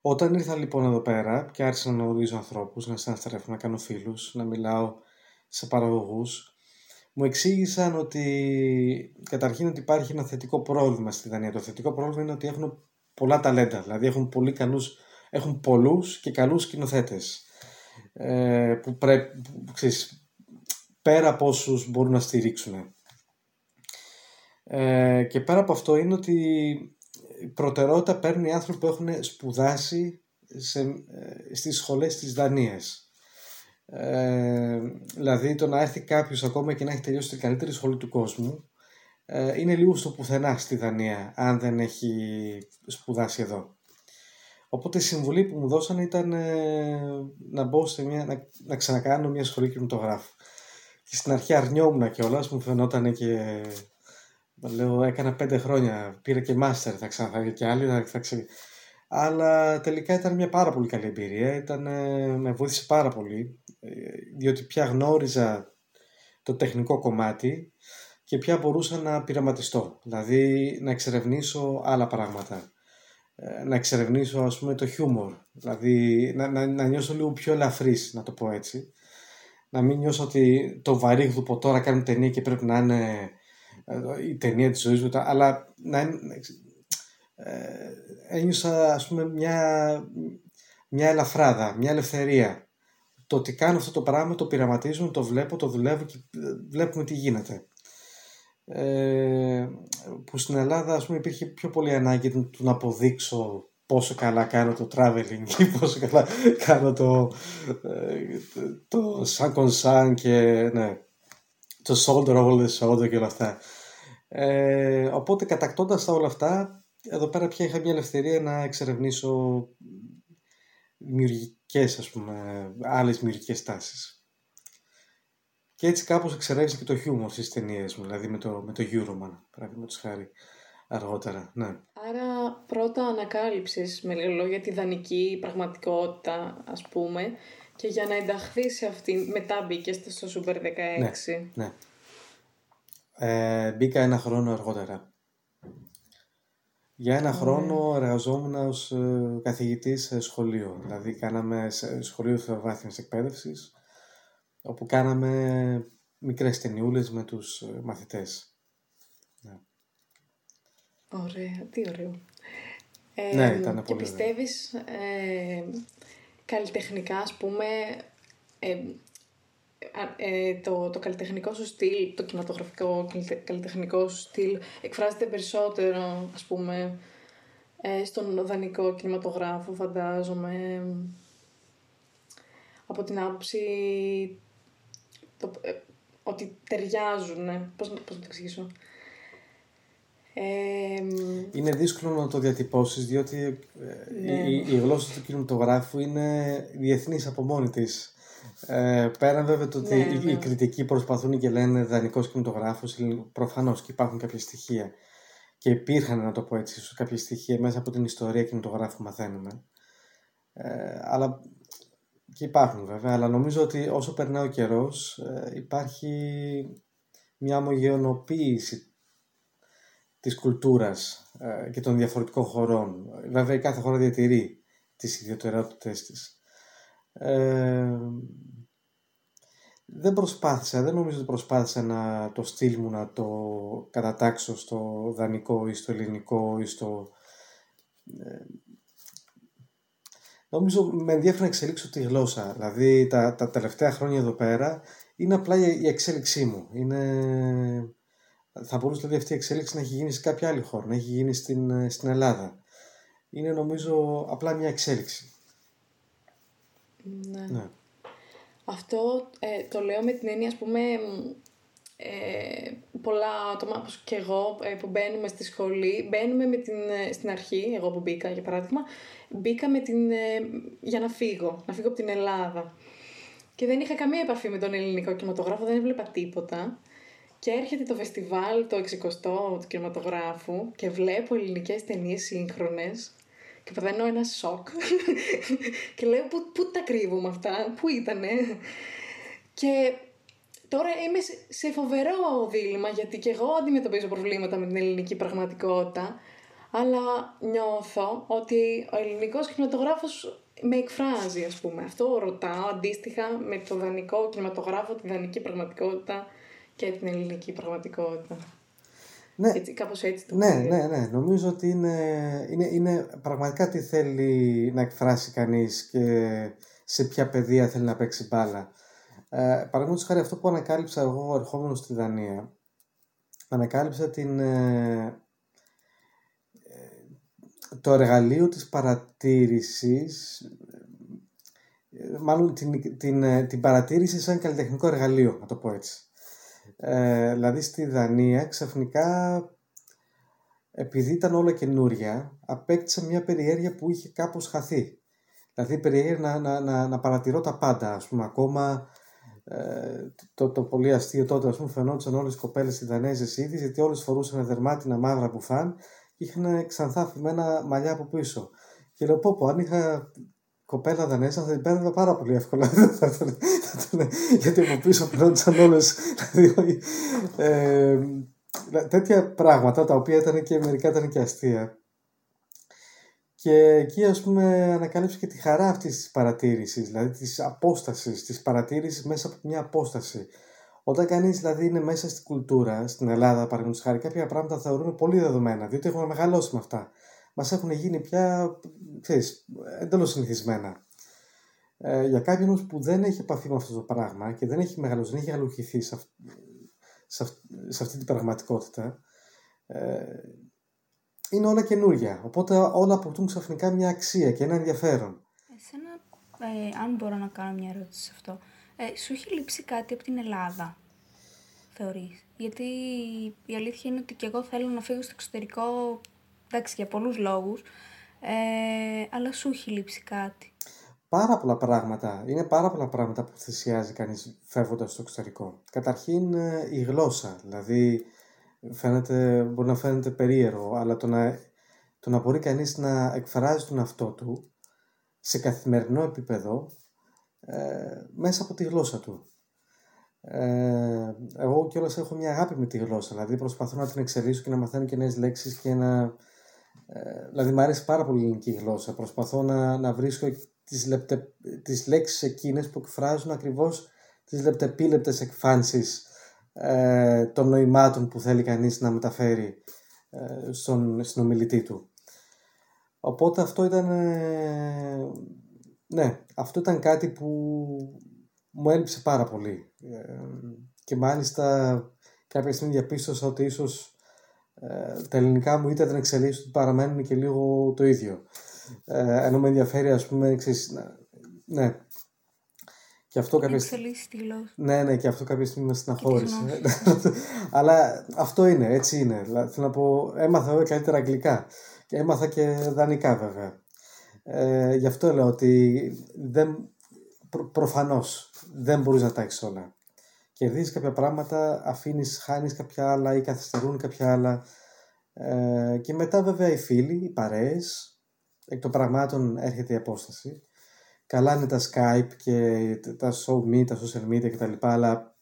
Όταν ήρθα λοιπόν εδώ πέρα και άρχισα να γνωρίζω ανθρώπους, να συναστρέφω, να κάνω φίλους, να μιλάω σε παραγωγούς, μου εξήγησαν ότι καταρχήν ότι υπάρχει ένα θετικό πρόβλημα στη Δανία. Το θετικό πρόβλημα είναι ότι έχουν πολλά ταλέντα, δηλαδή έχουν, πολύ καλούς, έχουν πολλούς και καλούς σκηνοθέτες. Ε, που πρέπει, που, ξέρεις, πέρα από όσους μπορούν να στηρίξουν. Ε, και πέρα από αυτό είναι ότι η προτεραιότητα παίρνουν οι άνθρωποι που έχουν σπουδάσει σε, ε, στις σχολές της Δανίας. Ε, δηλαδή το να έρθει κάποιος ακόμα και να έχει τελειώσει την καλύτερη σχολή του κόσμου ε, είναι λίγο στο πουθενά στη Δανία αν δεν έχει σπουδάσει εδώ. Οπότε η συμβουλή που μου δώσανε ήταν ε, να μπω σε μια, να, να ξανακάνω μια σχολή κινηματογράφου. Και στην αρχή αρνιόμουν κιόλας, μου φαινόταν και λέω έκανα πέντε χρόνια, πήρα και μάστερ, θα ξανά και άλλοι, θα, θα ξε... Αλλά τελικά ήταν μια πάρα πολύ καλή εμπειρία, ήταν, ε, με βοήθησε πάρα πολύ, ε, διότι πια γνώριζα το τεχνικό κομμάτι και πια μπορούσα να πειραματιστώ, δηλαδή να εξερευνήσω άλλα πράγματα. Ε, να εξερευνήσω ας πούμε το χιούμορ. Δηλαδή να, να, να νιώσω λίγο πιο ελαφρύς να το πω έτσι. Να μην νιώσω ότι το βαρύγδου που τώρα κάνουμε ταινία και πρέπει να είναι ε, η ταινία της ζωής μου αλλά να είναι ε, ένιωσα ας πούμε μια, μια ελαφράδα, μια ελευθερία το ότι κάνω αυτό το πράγμα το πειραματίζουμε, το βλέπω, το δουλεύω και βλέπουμε τι γίνεται ε, που στην Ελλάδα ας πούμε υπήρχε πιο πολύ ανάγκη του να αποδείξω πόσο καλά κάνω το traveling ή πόσο καλά κάνω το, το σαν κονσάν και ναι, το shoulder over the shoulder και όλα αυτά. Ε, οπότε κατακτώντας τα όλα αυτά, εδώ πέρα πια είχα μια ελευθερία να εξερευνήσω δημιουργικές, ας πούμε, άλλες δημιουργικές τάσεις. Και έτσι κάπως εξερεύνησα και το χιούμορ στις ταινίες μου, δηλαδή με το, με το Euroman, παραδείγματος χάρη, αργότερα, ναι. Άρα πρώτα ανακάλυψες με λίγα λόγια τη δανεική πραγματικότητα ας πούμε και για να ενταχθείς σε αυτή μετά μπήκες στο Super 16. Ναι, ναι. Ε, μπήκα ένα χρόνο αργότερα. Για ένα χρόνο εργαζόμουν ως ε, καθηγητής σε σχολείο. Δηλαδή κάναμε σε σχολείο θεροβάθμιας εκπαίδευσης όπου κάναμε μικρές ταινιούλες με τους ε, μαθητές. Ναι. Ωραία, τι ωραίο. Ε, Ναι, ήταν και πολύ πιστεύεις ε, καλλιτεχνικά, ας πούμε, ε, ε, το, το καλλιτεχνικό σου στυλ, το κινηματογραφικό καλλιτεχνικό σου στυλ εκφράζεται περισσότερο, ας πούμε, ε, στον δανεικό κινηματογράφο, φαντάζομαι, από την άποψη το, ε, ότι ταιριάζουν, ναι. πώς, πώς να το εξηγήσω. είναι δύσκολο να το διατυπώσεις διότι ναι. η, η, γλώσσα του κινηματογράφου είναι διεθνής από μόνη της. Ε, πέραν βέβαια το ότι ναι, οι, ναι. κριτικοί προσπαθούν και λένε δανεικός κινηματογράφος, προφανώς και υπάρχουν κάποια στοιχεία και υπήρχαν να το πω έτσι ίσως κάποια στοιχεία μέσα από την ιστορία κινηματογράφου που μαθαίνουμε. Ε, αλλά και υπάρχουν βέβαια, αλλά νομίζω ότι όσο περνάει ο καιρός ε, υπάρχει μια ομογενοποίηση της κουλτούρας ε, και των διαφορετικών χωρών. Βέβαια η κάθε χώρα διατηρεί τις ιδιαιτερότητες της. Ε, δεν προσπάθησα, δεν νομίζω ότι προσπάθησα να το στυλ μου να το κατατάξω στο δανεικό ή στο ελληνικό ή στο... Ε, νομίζω με ενδιαφέρει να εξελίξω τη γλώσσα. Δηλαδή τα, τα τελευταία χρόνια εδώ πέρα είναι απλά η εξέλιξή μου. Είναι... Θα μπορούσε δηλαδή αυτή η εξέλιξη να έχει γίνει σε κάποια άλλη χώρα, να έχει γίνει στην, στην Ελλάδα. Είναι νομίζω απλά μια εξέλιξη. Ναι. ναι. Αυτό ε, το λέω με την έννοια, ας πούμε, ε, πολλά άτομα, όπως και εγώ, ε, που μπαίνουμε στη σχολή, μπαίνουμε με την, ε, στην αρχή, εγώ που μπήκα για παράδειγμα, μπήκα με την, για να φύγω, να φύγω από την Ελλάδα. Και δεν είχα καμία επαφή με τον ελληνικό κινηματογράφο, δεν έβλεπα τίποτα. Και έρχεται το φεστιβάλ το 60ο του κινηματογράφου και βλέπω ελληνικές ταινίες σύγχρονες και παθαίνω ένα σοκ. και λέω, πού, πού τα κρύβουμε αυτά, πού ήτανε; Και τώρα είμαι σε φοβερό δίλημα, γιατί και εγώ αντιμετωπίζω προβλήματα με την ελληνική πραγματικότητα, αλλά νιώθω ότι ο ελληνικός κινηματογράφος με εκφράζει, ας πούμε. Αυτό ρωτάω αντίστοιχα με το δανεικό κινηματογράφο, τη δανεική πραγματικότητα και την ελληνική πραγματικότητα. Ναι, έτσι, κάπως έτσι το ναι, ναι, ναι, νομίζω ότι είναι, είναι, είναι πραγματικά τι θέλει να εκφράσει κανείς και σε ποια παιδεία θέλει να παίξει μπάλα. Ε, Παραδείγματος χάρη αυτό που ανακάλυψα εγώ ερχόμενο στη Δανία, ανακάλυψα την, ε, ε, το εργαλείο της παρατήρησης, ε, μάλλον την, την, την παρατήρηση σαν καλλιτεχνικό εργαλείο, να το πω έτσι. Ε, δηλαδή στη Δανία ξαφνικά επειδή ήταν όλα καινούρια απέκτησα μια περιέργεια που είχε κάπως χαθεί. Δηλαδή περιέργεια να, να, να, να παρατηρώ τα πάντα ας πούμε ακόμα ε, το, το πολύ αστείο τότε ας πούμε φαινόντουσαν όλες οι κοπέλες οι Δανέζες ήδη γιατί όλες φορούσαν δερμάτινα μαύρα που φαν και είχαν ξανθά φημένα μαλλιά από πίσω. Και λέω πω πω αν είχα κοπέλα Δανέζα θα την παίρνω πάρα πολύ εύκολα. Γιατί από πίσω παίρνονταν όλες. Δηλαδή, ε, τέτοια πράγματα τα οποία ήταν και μερικά ήταν και αστεία. Και εκεί ας πούμε ανακάλυψε και τη χαρά αυτής της παρατήρησης, δηλαδή της απόστασης, της παρατήρησης μέσα από μια απόσταση. Όταν κανείς δηλαδή είναι μέσα στην κουλτούρα, στην Ελλάδα παραδείγματος χάρη, κάποια πράγματα θεωρούμε πολύ δεδομένα, διότι έχουμε μεγαλώσει με αυτά μας έχουν γίνει πια, ξέρεις, εντελώς συνηθισμένα. Ε, για κάποιον που δεν έχει επαφή με αυτό το πράγμα και δεν έχει μεγαλώσει, δεν έχει αλουχηθεί σε, σε, σε αυτή την πραγματικότητα, ε, είναι όλα καινούργια. Οπότε όλα αποκτούν ξαφνικά μια αξία και ένα ενδιαφέρον. Εσένα, ε, αν μπορώ να κάνω μια ερώτηση σε αυτό, ε, σου έχει λείψει κάτι από την Ελλάδα, θεωρείς; Γιατί η αλήθεια είναι ότι και εγώ θέλω να φύγω στο εξωτερικό εντάξει για πολλούς λόγους, ε, αλλά σου έχει λείψει κάτι. Πάρα πολλά πράγματα. Είναι πάρα πολλά πράγματα που θυσιάζει κανείς φεύγοντας στο εξωτερικό. Καταρχήν ε, η γλώσσα, δηλαδή φαίνεται, μπορεί να φαίνεται περίεργο, αλλά το να, το να μπορεί κανείς να εκφράζει τον αυτό του σε καθημερινό επίπεδο ε, μέσα από τη γλώσσα του. Ε, εγώ κιόλας έχω μια αγάπη με τη γλώσσα, δηλαδή προσπαθώ να την εξελίσσω και να μαθαίνω και νέες λέξεις και να ε, δηλαδή μου αρέσει πάρα πολύ η ελληνική γλώσσα. Προσπαθώ να, να βρίσκω τις, λεπτε, τις λέξεις εκείνες που εκφράζουν ακριβώς τις λεπτεπίλεπτες εκφάνσεις ε, των νοημάτων που θέλει κανείς να μεταφέρει ε, στον συνομιλητή του. Οπότε αυτό ήταν... Ε, ναι, αυτό ήταν κάτι που μου έλειψε πάρα πολύ. Ε, και μάλιστα κάποια στιγμή διαπίστωσα ότι ίσως ε, τα ελληνικά μου είτε δεν εξελίσσονται παραμένουν και λίγο το ίδιο. Ε, ενώ με ενδιαφέρει ας πούμε ξέρεις, ναι, και αυτό κάποια στιγμή. Ναι, ναι, και αυτό κάποια στιγμή με στεναχώρησε. Αλλά αυτό είναι, έτσι είναι. Θέλω να πω, έμαθα βέβαια καλύτερα αγγλικά. Και έμαθα και δανεικά βέβαια. Ε, γι' αυτό λέω ότι δεν, προ, προφανώς δεν μπορείς να τα έχεις όλα. Κερδίζεις κάποια πράγματα, αφήνεις, χάνεις κάποια άλλα ή καθυστερούν κάποια άλλα. Ε, και μετά βέβαια οι φίλοι, οι παρέες, εκ των πραγμάτων έρχεται η απόσταση. Καλά είναι τα Skype και τα show τα social media κτλ. Αλλά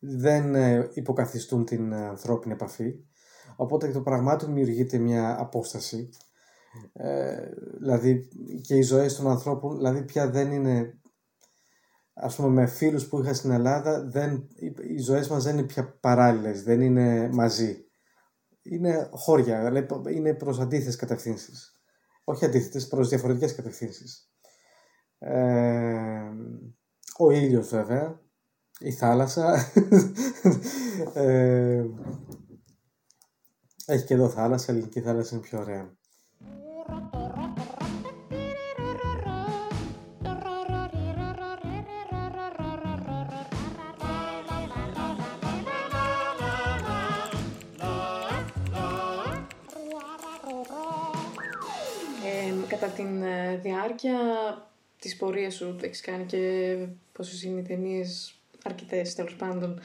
δεν ε, υποκαθιστούν την ανθρώπινη επαφή. Οπότε εκ των πραγμάτων δημιουργείται μια απόσταση. Ε, δηλαδή και οι ζωές των ανθρώπων, δηλαδή πια δεν είναι ας πούμε με φίλους που είχα στην Ελλάδα δεν, οι ζωές μας δεν είναι πια παράλληλες, δεν είναι μαζί. Είναι χώρια, δηλαδή είναι προς αντίθετες κατευθύνσεις. Όχι αντίθετες, προς διαφορετικές κατευθύνσεις. Ε, ο ήλιος βέβαια, η θάλασσα. ε, έχει και εδώ θάλασσα, η ελληνική θάλασσα είναι πιο ωραία. Κατά την ε, διάρκεια της πορείας σου, έχεις κάνει και πόσες είναι οι ταινίες αρκετές τέλος πάντων,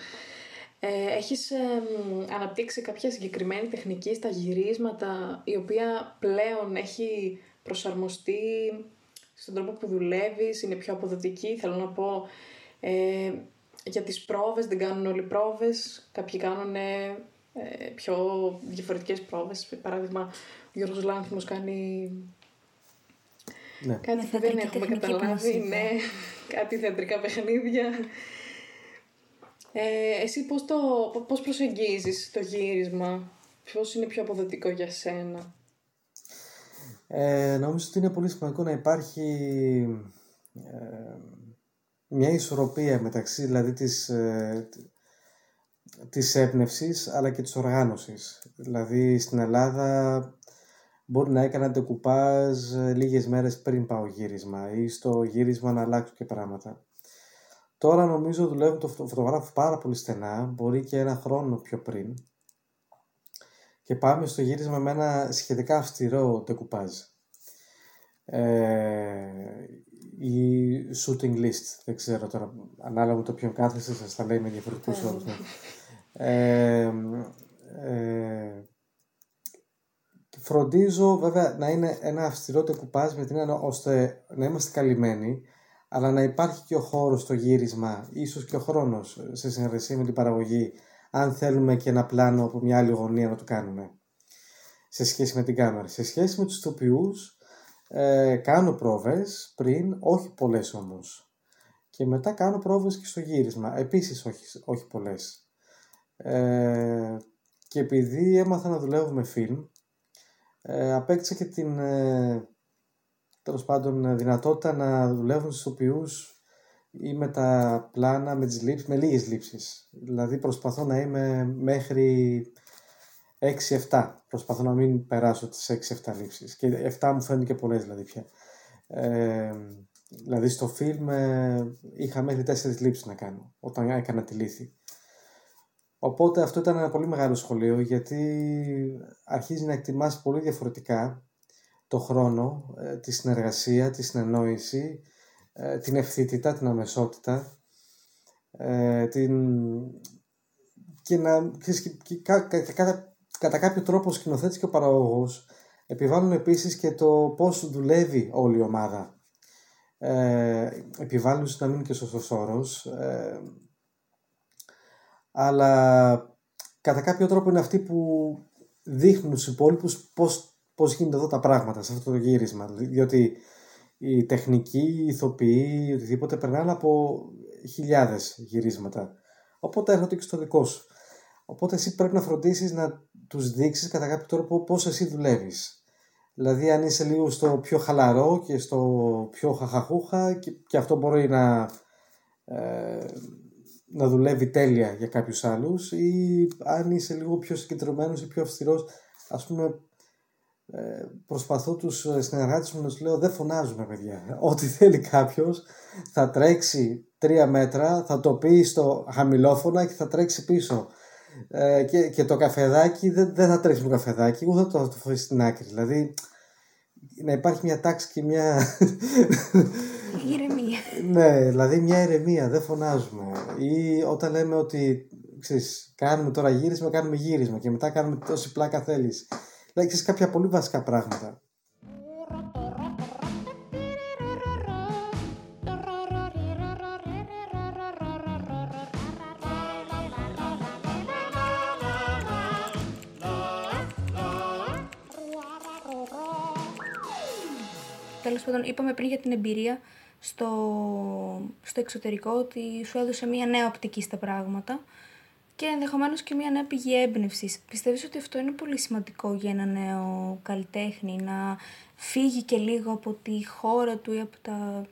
ε, έχεις αναπτύξει κάποια συγκεκριμένη τεχνική στα γυρίσματα η οποία πλέον έχει προσαρμοστεί στον τρόπο που δουλεύεις, είναι πιο αποδοτική, θέλω να πω ε, για τις πρόβες, δεν κάνουν όλοι πρόβες, κάποιοι κάνουν ε, πιο διαφορετικές πρόβες, παράδειγμα ο Γιώργος Λάνθιμος κάνει ναι. Κάτι που δεν έχουμε καταλάβει, ναι, κάτι θεατρικά παιχνίδια. Ε, εσύ πώς, το, πώς προσεγγίζεις το γύρισμα, ποιος είναι πιο αποδοτικό για σένα; Ε, νομίζω ότι είναι πολύ σημαντικό να υπάρχει ε, μια ισορροπία μεταξύ δηλαδή της, ε, της έμπνευσης αλλά και της οργάνωσης. Δηλαδή στην Ελλάδα μπορεί να έκανα ντεκουπάζ ε, λίγες μέρες πριν πάω γύρισμα ή στο γύρισμα να αλλάξω και πράγματα. Τώρα νομίζω δουλεύω το φωτογράφο πάρα πολύ στενά, μπορεί και ένα χρόνο πιο πριν. Και πάμε στο γύρισμα με ένα σχετικά αυστηρό ντεκουπάζ. Ε, η shooting list, δεν ξέρω τώρα, ανάλογα με το ποιον κάθεσε σας τα λέει με διαφορετικούς όρους. Ναι. Ε, ε, Φροντίζω βέβαια να είναι ένα αυστηρό τεκουπάζ με την έννοια ώστε να είμαστε καλυμμένοι, αλλά να υπάρχει και ο χώρος στο γύρισμα, ίσως και ο χρόνος σε συνεργασία με την παραγωγή, αν θέλουμε και ένα πλάνο από μια άλλη γωνία να το κάνουμε σε σχέση με την κάμερα. Σε σχέση με τους ηθοποιούς, ε, κάνω πρόβες πριν, όχι πολλές όμως. Και μετά κάνω πρόβες και στο γύρισμα, επίσης όχι, όχι πολλές. Ε, και επειδή έμαθα να δουλεύω με φιλμ, ε, απέκτησα και την ε, τέλος πάντων δυνατότητα να δουλεύουν στους οποίους ή με τα πλάνα, με τις λήψεις, με λίγες λήψεις. Δηλαδή προσπαθώ να είμαι μέχρι 6-7. Προσπαθώ να μην περάσω τις 6-7 λήψεις. Και 7 μου φαίνονται και πολλές δηλαδή πια. Ε, δηλαδή στο φιλμ ε, είχα μέχρι 4 λήψεις να κάνω όταν έκανα τη λύθη. Οπότε αυτό ήταν ένα πολύ μεγάλο σχολείο γιατί αρχίζει να εκτιμάς πολύ διαφορετικά το χρόνο, ε, τη συνεργασία, τη συνεννόηση, ε, την ευθύτητα, την αμεσότητα ε, την... και να και, κατά, κατά κάποιο τρόπο ο σκηνοθέτης και ο παραγωγός επιβάλλουν επίσης και το πώς δουλεύει όλη η ομάδα. Ε, επιβάλλουν να μην είναι και σωστός όρος, αλλά κατά κάποιο τρόπο είναι αυτοί που δείχνουν στους υπόλοιπους πώς, πώς γίνονται εδώ τα πράγματα σε αυτό το γύρισμα. Διότι η τεχνική, οι ηθοποιοί, οτιδήποτε περνάνε από χιλιάδες γυρίσματα. Οπότε έρχονται και στο δικό σου. Οπότε εσύ πρέπει να φροντίσεις να τους δείξεις κατά κάποιο τρόπο πώς εσύ δουλεύεις. Δηλαδή αν είσαι λίγο στο πιο χαλαρό και στο πιο χαχαχούχα και, και αυτό μπορεί να ε, να δουλεύει τέλεια για κάποιους άλλους ή αν είσαι λίγο πιο συγκεντρωμένος ή πιο αυστηρός ας πούμε ε, προσπαθώ τους συνεργάτες μου να τους λέω δεν φωνάζουμε παιδιά. Ό,τι θέλει κάποιος θα τρέξει τρία μέτρα θα το πει στο χαμηλόφωνα και θα τρέξει πίσω. Ε, και, και το καφεδάκι δεν, δεν θα τρέξει το καφεδάκι ούτε θα το, το φοβήσει στην άκρη δηλαδή να υπάρχει μια τάξη και μια Ηρεμία. ναι, δηλαδή μια ηρεμία, δεν φωνάζουμε. Ή όταν λέμε ότι ξέρεις, κάνουμε τώρα γύρισμα, κάνουμε γύρισμα και μετά κάνουμε τόση πλάκα θέλεις. Δηλαδή, ξέρεις, κάποια πολύ βασικά πράγματα. Τέλος πάντων, είπαμε πριν για την εμπειρία στο, στο εξωτερικό ότι σου έδωσε μία νέα οπτική στα πράγματα και ενδεχομένως και μία νέα πηγή έμπνευσης. Πιστεύεις ότι αυτό είναι πολύ σημαντικό για ένα νέο καλλιτέχνη, να φύγει και λίγο από τη χώρα του ή από τα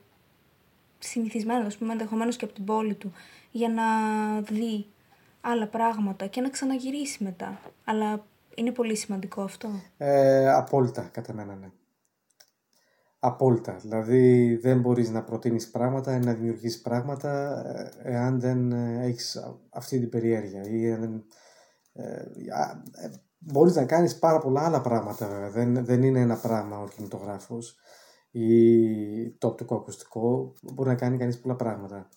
συνηθισμένα, ας πούμε, ενδεχομένως και από την πόλη του, για να δει άλλα πράγματα και να ξαναγυρίσει μετά. Αλλά είναι πολύ σημαντικό αυτό. Ε, απόλυτα, κατά μένα, ναι. Απόλυτα. Δηλαδή δεν μπορείς να προτείνεις πράγματα ή να δημιουργήσεις πράγματα ε, εάν δεν ε, έχεις αυτή την περιέργεια ή δεν... Ε, μπορείς να κάνεις πάρα πολλά άλλα πράγματα βέβαια. Δεν, δεν είναι ένα πράγμα ο κινητογράφος ή το οπτικό ακουστικό. Μπορεί να κάνει κανείς πολλά πράγματα.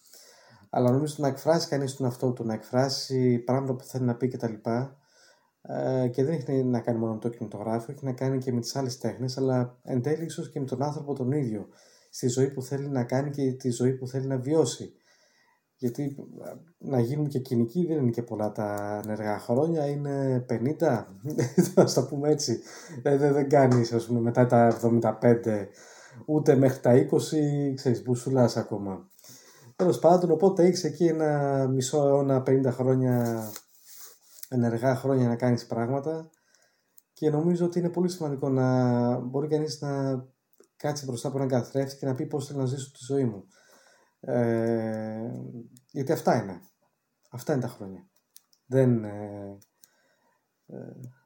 Αλλά νομίζω να εκφράσει κανείς τον αυτό του, να εκφράσει πράγματα που θέλει να πει κτλ. Ε, και δεν έχει να κάνει μόνο με το κινηματογράφο, έχει να κάνει και με τις άλλες τέχνες, αλλά εν τέλει ίσως και με τον άνθρωπο τον ίδιο, στη ζωή που θέλει να κάνει και τη ζωή που θέλει να βιώσει. Γιατί ε, να γίνουν και κοινικοί δεν είναι και πολλά τα ενεργά χρόνια, είναι 50, θα τα πούμε έτσι. Ε, δεν, δεν κάνεις, ας πούμε, μετά τα 75, ούτε μέχρι τα 20, ξέρεις, μπουσουλάς ακόμα. Τέλος πάντων, οπότε έχεις εκεί ένα μισό αιώνα, 50 χρόνια ενεργά χρόνια να κάνεις πράγματα και νομίζω ότι είναι πολύ σημαντικό να μπορεί κανείς να κάτσει μπροστά από έναν καθρέφτη και να πει πώς θέλω να ζήσω τη ζωή μου. Ε, γιατί αυτά είναι. Αυτά είναι τα χρόνια. Δεν, ε, ε,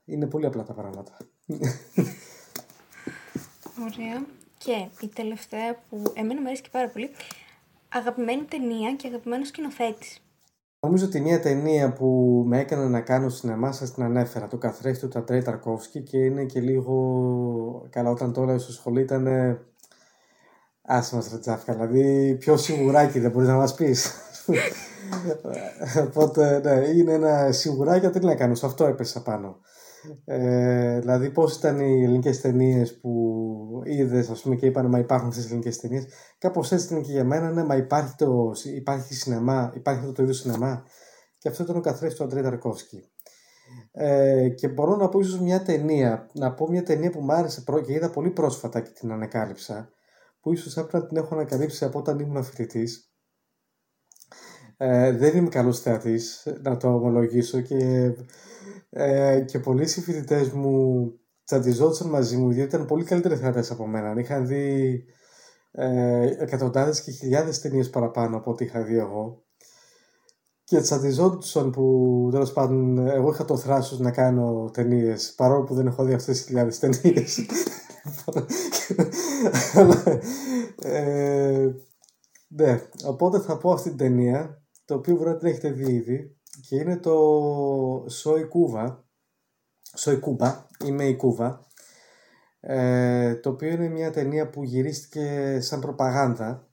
είναι πολύ απλά τα πράγματα. Ωραία. Και η τελευταία που εμένα μου αρέσει και πάρα πολύ, αγαπημένη ταινία και αγαπημένος σκηνοθέτης. Νομίζω ότι μια ταινία που με έκανε να κάνω σινεμά σας την ανέφερα, το καθρέφτη του Ταντρέι Ταρκόφσκι και είναι και λίγο, καλά όταν το έλεγα στο σχολείο ήταν άσε μας ρε δηλαδή πιο σιγουράκι δεν μπορείς να μας πεις. Οπότε ναι, είναι ένα σιγουράκι, τι να κάνω, σε αυτό έπεσα πάνω. Ε, δηλαδή, πώς ήταν οι ελληνικές ταινίες που είδες, ας πούμε, και είπαν Μα υπάρχουν αυτέ οι ελληνικές ταινίες. Κάπως έτσι ήταν και για μένα, ναι, μα υπάρχει, το, υπάρχει σινεμά, υπάρχει αυτό το είδος σινεμά. Και αυτό ήταν ο καθρέφτης του Αντρέ Ταρκόφσκι. Ε, και μπορώ να πω ίσως μια ταινία, να πω μια ταινία που μου άρεσε και είδα πολύ πρόσφατα και την ανακάλυψα, που ίσως έπρεπε να την έχω ανακαλύψει από όταν ήμουν φοιτητής. Ε, δεν είμαι καλός θεατής, να το ομολογήσω και ε, και πολλοί συμφιλητέ μου τσαντιζόντουσαν μαζί μου, διότι ήταν πολύ καλύτεροι θεατές από μένα. Είχαν δει ε, εκατοντάδες και χιλιάδες ταινίες παραπάνω από ό,τι είχα δει εγώ. Και τσαντιζόντουσαν που τέλος πάντων εγώ είχα το θράσος να κάνω ταινίες, παρόλο που δεν έχω δει αυτές τις χιλιάδες ταινίες. ε, ναι, οπότε θα πω αυτή την ταινία, το οποίο μπορεί να την έχετε δει ήδη και είναι το Soy Cuba, Soy Cuba, είμαι η Κούβα, ε, το οποίο είναι μια ταινία που γυρίστηκε σαν προπαγάνδα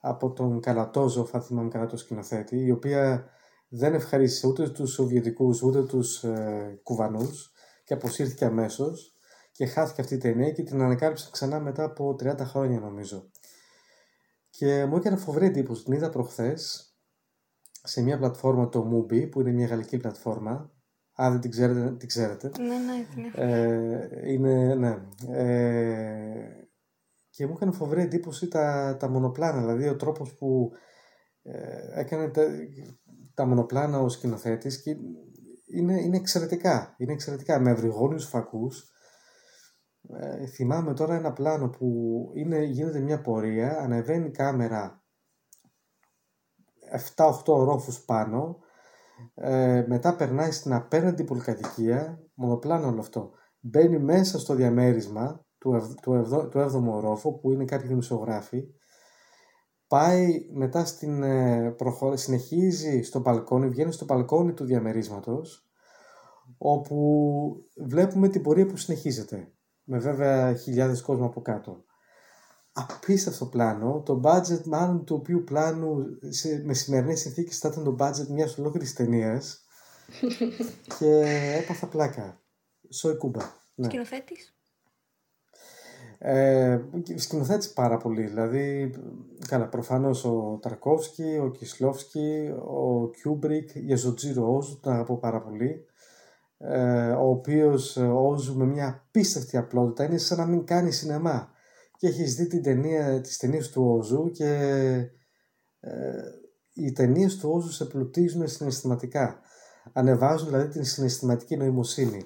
από τον Καλατόζο, αν θυμάμαι καλά το σκηνοθέτη, η οποία δεν ευχαρίστησε ούτε τους Σοβιετικούς ούτε τους ε, Κουβανούς και αποσύρθηκε αμέσως και χάθηκε αυτή η ταινία και την ανακάλυψα ξανά μετά από 30 χρόνια νομίζω. Και μου έκανε φοβερή εντύπωση, την είδα προχθές σε μια πλατφόρμα το Mubi που είναι μια γαλλική πλατφόρμα αν δεν την ξέρετε, την ξέρετε. Ναι, ναι, ναι. Ε, είναι, ναι. Ε, και μου έκανε φοβερή εντύπωση τα, τα μονοπλάνα, δηλαδή ο τρόπος που ε, έκανε τα, τα μονοπλάνα ο σκηνοθέτης και είναι, είναι εξαιρετικά, είναι εξαιρετικά με ευρυγόνιους φακούς. Ε, θυμάμαι τώρα ένα πλάνο που είναι, γίνεται μια πορεία, ανεβαίνει η κάμερα 7-8 ορόφους πάνω, ε, μετά περνάει στην απέναντι πολυκατοικία, μονοπλάνο όλο αυτό. Μπαίνει μέσα στο διαμέρισμα του, του, του 7ου ορόφου που είναι κάποιοι δημοσιογράφοι. Πάει μετά στην ε, συνεχίζει στο μπαλκόνι, βγαίνει στο μπαλκόνι του διαμερίσματος όπου βλέπουμε την πορεία που συνεχίζεται με βέβαια χιλιάδες κόσμο από κάτω απίστευτο πλάνο. Το budget μάλλον του οποίου πλάνου σε, με σημερινές συνθήκες θα ήταν το budget μιας ολόκληρης ταινίας. και έπαθα πλάκα. Soy Cuba. Ναι. Σκηνοθέτης; Ε, σκηνοθέτης πάρα πολύ, δηλαδή καλά προφανώς ο Ταρκόφσκι, ο Κισλόφσκι, ο Κιούμπρικ, Γιασουτζίρο Όζου, τον αγαπώ πάρα πολύ ε, ο οποίος Όζου με μια απίστευτη απλότητα είναι σαν να μην κάνει σινεμά και έχεις δει την ταινία, τις ταινίες του Όζου και ε, οι ταινίες του Όζου σε πλουτίζουν συναισθηματικά. Ανεβάζουν δηλαδή την συναισθηματική νοημοσύνη.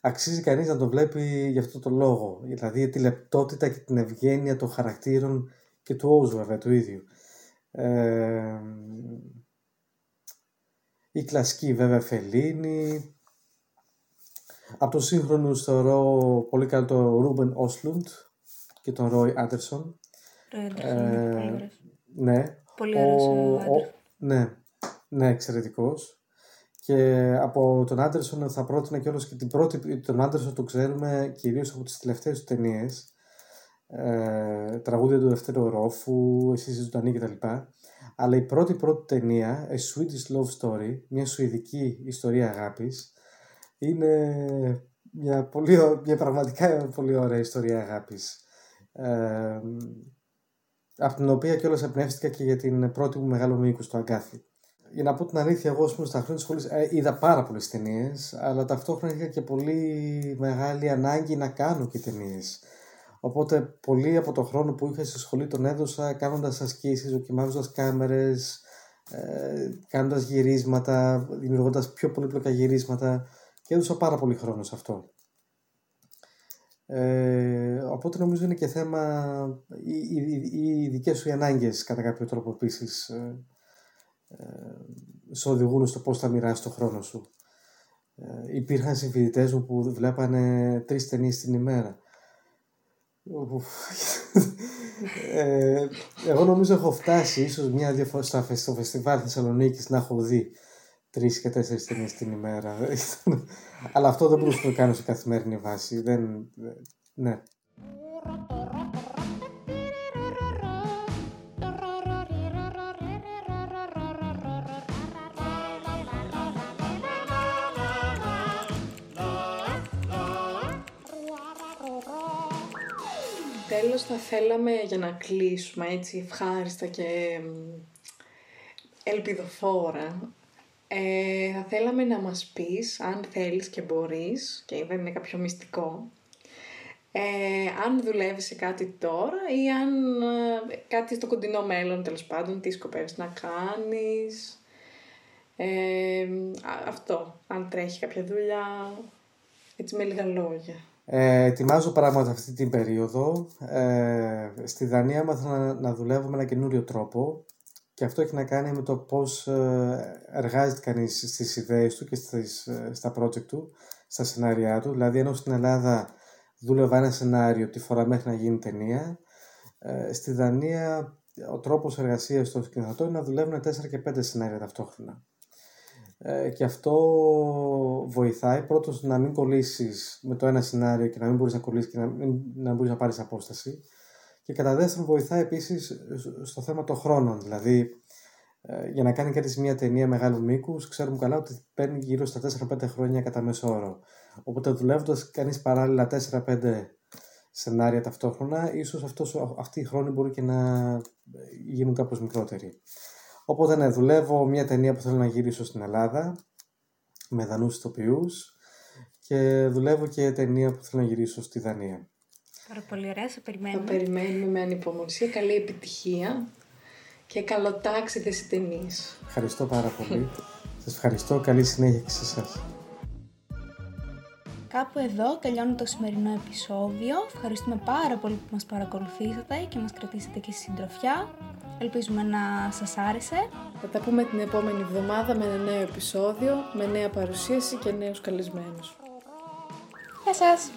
Αξίζει κανείς να το βλέπει για αυτό το λόγο. Δηλαδή τη λεπτότητα και την ευγένεια των χαρακτήρων και του Όζου βέβαια του ίδιου. Ε, η κλασική βέβαια Φελίνη, από τους σύγχρονους θεωρώ πολύ καλό το Ρούμπεν Όσλουντ και τον Ρόι Άντερσον. Ε, ναι. Πολύ ωραίος ο, Ναι, ναι, εξαιρετικός. Και από τον Άντερσον θα πρότεινα κιόλας και την πρώτη, τον Άντερσον το ξέρουμε κυρίως από τις τελευταίες του ταινίες. Ε, τραγούδια του Δευτέρου Ρόφου, Εσείς η Ζωντανή κτλ. Αλλά η πρώτη πρώτη ταινία, A Swedish Love Story, μια σουηδική ιστορία αγάπης, είναι μια, πολύ, μια πραγματικά πολύ ωραία ιστορία αγάπης. Ε, από την οποία κιόλας εμπνεύστηκα και για την πρώτη μου μεγάλο μήκος στο Αγκάθι. Για να πω την αλήθεια, εγώ πούμε, στα χρόνια της σχολής ε, είδα πάρα πολλές ταινίες, αλλά ταυτόχρονα είχα και πολύ μεγάλη ανάγκη να κάνω και ταινίες. Οπότε, πολύ από το χρόνο που είχα στη σχολή τον έδωσα κάνοντας ασκήσεις, δοκιμάζοντας κάμερες, ε, κάνοντας γυρίσματα, δημιουργώντας πιο πολύπλοκα γυρίσματα και έδωσα πάρα πολύ χρόνο σε αυτό. Ε, οπότε νομίζω είναι και θέμα οι, οι, οι δικές σου ανάγκες κατά κάποιο τρόπο επίσης ε, ε, σε οδηγούν στο πώς θα μοιράσει το χρόνο σου. Ε, υπήρχαν συμφιλητές μου που βλέπανε τρεις ταινίες την ημέρα. ε, εγώ νομίζω έχω φτάσει ίσως μια-δύο φορές στο φεστιβάλ Θεσσαλονίκης να έχω δει τρεις και τέσσερις ταινίε την ημέρα. Αλλά αυτό δεν μπορούσα να το κάνω σε καθημερινή βάση. Δεν, ναι. Τέλος θα θέλαμε για να κλείσουμε έτσι ευχάριστα και ελπιδοφόρα ε, θα θέλαμε να μας πεις, αν θέλεις και μπορείς, και δεν είναι κάποιο μυστικό, ε, αν δουλεύεις σε κάτι τώρα ή αν ε, κάτι στο κοντινό μέλλον, τέλος πάντων, τι σκοπεύεις να κάνεις. Ε, αυτό, αν τρέχει κάποια δουλειά, έτσι με λίγα λόγια. Ε, ετοιμάζω πράγματα αυτή την περίοδο. Ε, στη Δανία μάθα να, να δουλεύω με ένα καινούριο τρόπο και αυτό έχει να κάνει με το πώς ε, εργάζεται κανείς στις ιδέες του και στις, ε, στα project του, στα σενάρια του. Δηλαδή, ενώ στην Ελλάδα δούλευα ένα σενάριο τη φορά μέχρι να γίνει ταινία, ε, στη Δανία ο τρόπος εργασίας των σκηνοθετών είναι να δουλεύουν 4 και 5 σενάρια ταυτόχρονα. και αυτό βοηθάει πρώτος να μην κολλήσεις με το ένα σενάριο και να μην μπορείς να κολλήσεις και να, μην, να μπορείς να πάρεις απόσταση και κατά δεύτερον βοηθάει επίσης στο θέμα των χρόνων. Δηλαδή, ε, για να κάνει κάτι σε μια ταινία μεγάλου μήκους, ξέρουμε καλά ότι παίρνει γύρω στα 4-5 χρόνια κατά μέσο όρο. Οπότε δουλεύοντας κανείς παράλληλα 4-5 σενάρια ταυτόχρονα, ίσως αυτοί οι χρόνοι μπορεί και να γίνουν κάπως μικρότεροι. Οπότε ναι, δουλεύω μια ταινία που θέλω να γυρίσω στην Ελλάδα με δανούς ηθοποιούς και δουλεύω και ταινία που θέλω να γυρίσω στη Δανία. Πάρα πολύ ωραία, σε περιμένουμε. Θα περιμένουμε με ανυπομονησία. Καλή επιτυχία και καλό ταξίδι σε ταινίες. Ευχαριστώ πάρα πολύ. Σας ευχαριστώ. Καλή συνέχεια και σε εσάς. Κάπου εδώ τελειώνει το σημερινό επεισόδιο. Ευχαριστούμε πάρα πολύ που μας παρακολουθήσατε και μας κρατήσατε και στη συντροφιά. Ελπίζουμε να σας άρεσε. Θα τα πούμε την επόμενη εβδομάδα με ένα νέο επεισόδιο, με νέα παρουσίαση και νέους καλεσμένους. Γεια σας!